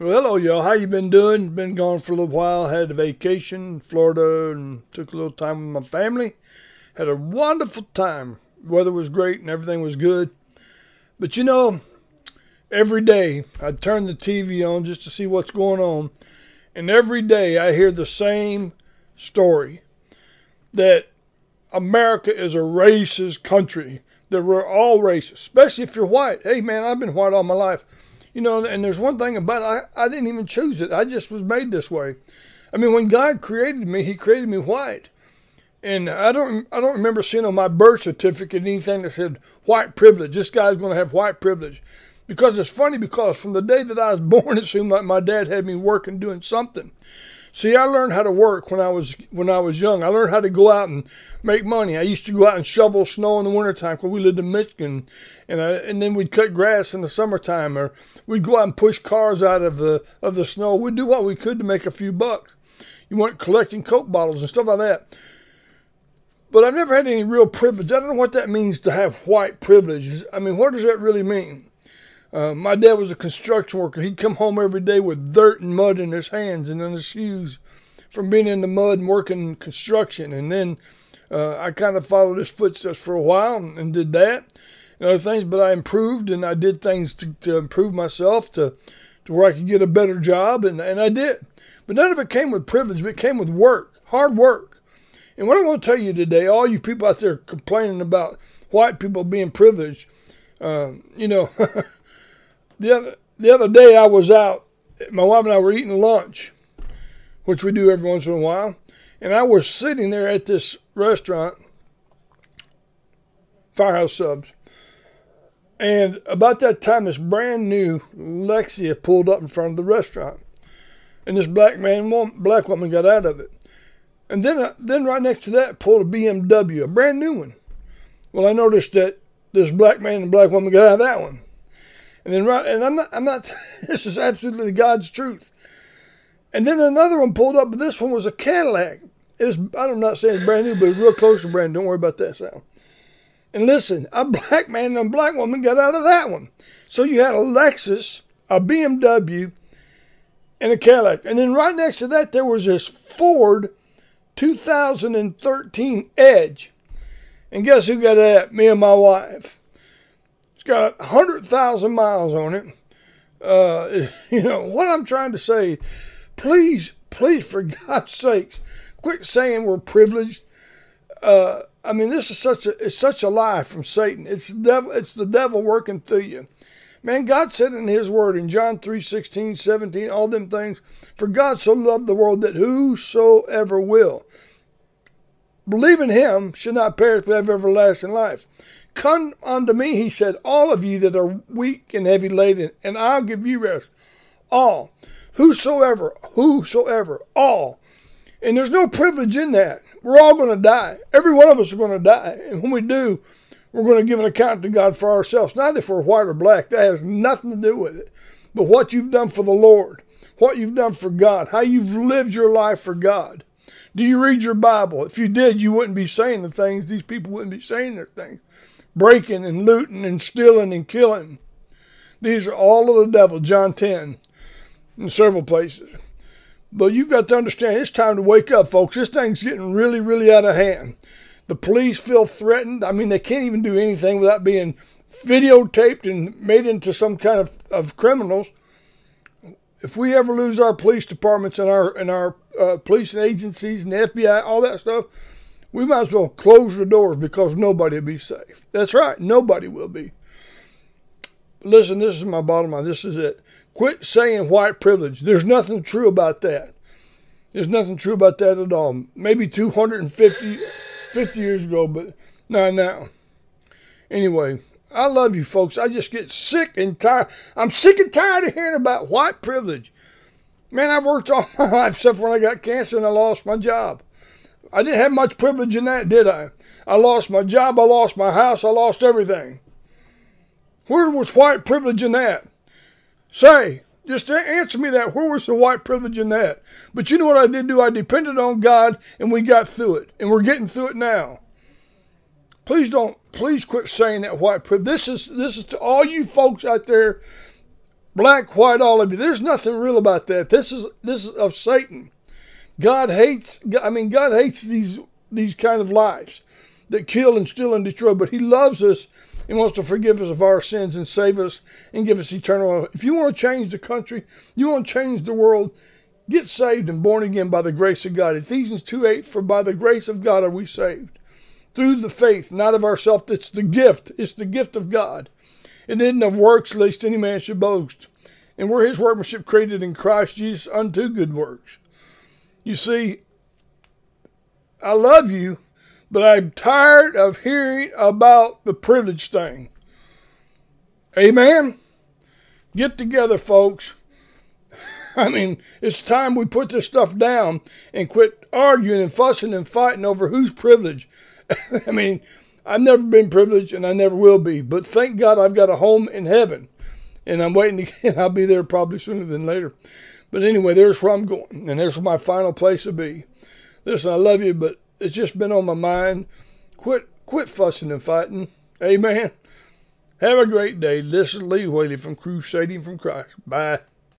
Well, hello, y'all. How you been doing? Been gone for a little while. Had a vacation in Florida and took a little time with my family. Had a wonderful time. Weather was great and everything was good. But you know, every day I'd turn the TV on just to see what's going on. And every day I hear the same story that America is a racist country, that we're all racist, especially if you're white. Hey, man, I've been white all my life. You know, and there's one thing about it, I, I didn't even choose it. I just was made this way. I mean, when God created me, He created me white. And I don't, I don't remember seeing on my birth certificate anything that said white privilege. This guy's going to have white privilege. Because it's funny because from the day that I was born, it seemed like my dad had me working doing something. See, I learned how to work when I was when I was young. I learned how to go out and make money. I used to go out and shovel snow in the wintertime because we lived in Michigan, and I, and then we'd cut grass in the summertime, or we'd go out and push cars out of the of the snow. We'd do what we could to make a few bucks. You weren't collecting Coke bottles and stuff like that. But I've never had any real privilege. I don't know what that means to have white privilege. I mean, what does that really mean? Uh, my dad was a construction worker. He'd come home every day with dirt and mud in his hands and in his shoes from being in the mud and working construction. And then uh, I kind of followed his footsteps for a while and, and, did that and other things. But I improved and I did things to, to improve myself to, to where I could get a better job. And, and I did. But none of it came with privilege, but it came with work, hard work. And what I want to tell you today, all you people out there complaining about white people being privileged, uh, you know, the other the other day I was out. My wife and I were eating lunch, which we do every once in a while, and I was sitting there at this restaurant, Firehouse Subs, and about that time, this brand new Lexus pulled up in front of the restaurant, and this black man, black woman, got out of it, and then uh, then right next to that pulled a BMW, a brand new one. Well, I noticed that this black man and black woman got out of that one. And then right, and I'm not, I'm not. This is absolutely God's truth. And then another one pulled up, but this one was a Cadillac. It was, I'm not saying it's brand new, but it's real close to brand. Don't worry about that sound. And listen, a black man and a black woman got out of that one. So you had a Lexus, a BMW, and a Cadillac. And then right next to that, there was this Ford 2013 Edge. And guess who got that? Me and my wife got 100,000 miles on it. Uh, you know, what I'm trying to say, please, please, for God's sakes, quit saying we're privileged. Uh, I mean, this is such a it's such a lie from Satan. It's the devil, it's the devil working through you. Man, God said in his word in John 3, 16, 17, all them things, for God so loved the world that whosoever will believe in him should not perish but have everlasting life. Come unto me, he said, all of you that are weak and heavy laden, and I'll give you rest. All. Whosoever, whosoever, all. And there's no privilege in that. We're all going to die. Every one of us are going to die. And when we do, we're going to give an account to God for ourselves. Not if we're white or black. That has nothing to do with it. But what you've done for the Lord, what you've done for God, how you've lived your life for God. Do you read your Bible? If you did, you wouldn't be saying the things. These people wouldn't be saying their things breaking and looting and stealing and killing. These are all of the devil, John 10, in several places. But you've got to understand, it's time to wake up, folks. This thing's getting really, really out of hand. The police feel threatened. I mean, they can't even do anything without being videotaped and made into some kind of, of criminals. If we ever lose our police departments and our and our uh, police agencies and the FBI, all that stuff, we might as well close the doors because nobody will be safe. That's right, nobody will be. Listen, this is my bottom line. This is it. Quit saying white privilege. There's nothing true about that. There's nothing true about that at all. Maybe 250 50 years ago, but not now. Anyway, I love you folks. I just get sick and tired. I'm sick and tired of hearing about white privilege. Man, I've worked all my life except when I got cancer and I lost my job. I didn't have much privilege in that, did I? I lost my job, I lost my house, I lost everything. Where was white privilege in that? Say, just answer me that. Where was the white privilege in that? But you know what I did do? I depended on God and we got through it. And we're getting through it now. Please don't, please quit saying that white privilege. This is, this is to all you folks out there black, white, all of you. There's nothing real about that. This is this is of Satan. God hates. I mean, God hates these these kind of lives that kill and steal and destroy. But He loves us and wants to forgive us of our sins and save us and give us eternal life. If you want to change the country, you want to change the world. Get saved and born again by the grace of God. Ephesians 2 8, for by the grace of God are we saved. Through the faith, not of ourselves. It's the gift. It's the gift of God. It isn't of works, lest any man should boast. And we're his workmanship created in Christ Jesus unto good works. You see, I love you, but I'm tired of hearing about the privilege thing. Amen? Get together, folks. I mean, it's time we put this stuff down and quit arguing and fussing and fighting over who's privileged. I mean, I've never been privileged and I never will be, but thank God I've got a home in heaven. And I'm waiting to get, I'll be there probably sooner than later. But anyway, there's where I'm going, and there's my final place to be. Listen, I love you, but it's just been on my mind. Quit quit fussing and fighting. Amen. Have a great day. This is Lee Whaley from Crusading from Christ. Bye.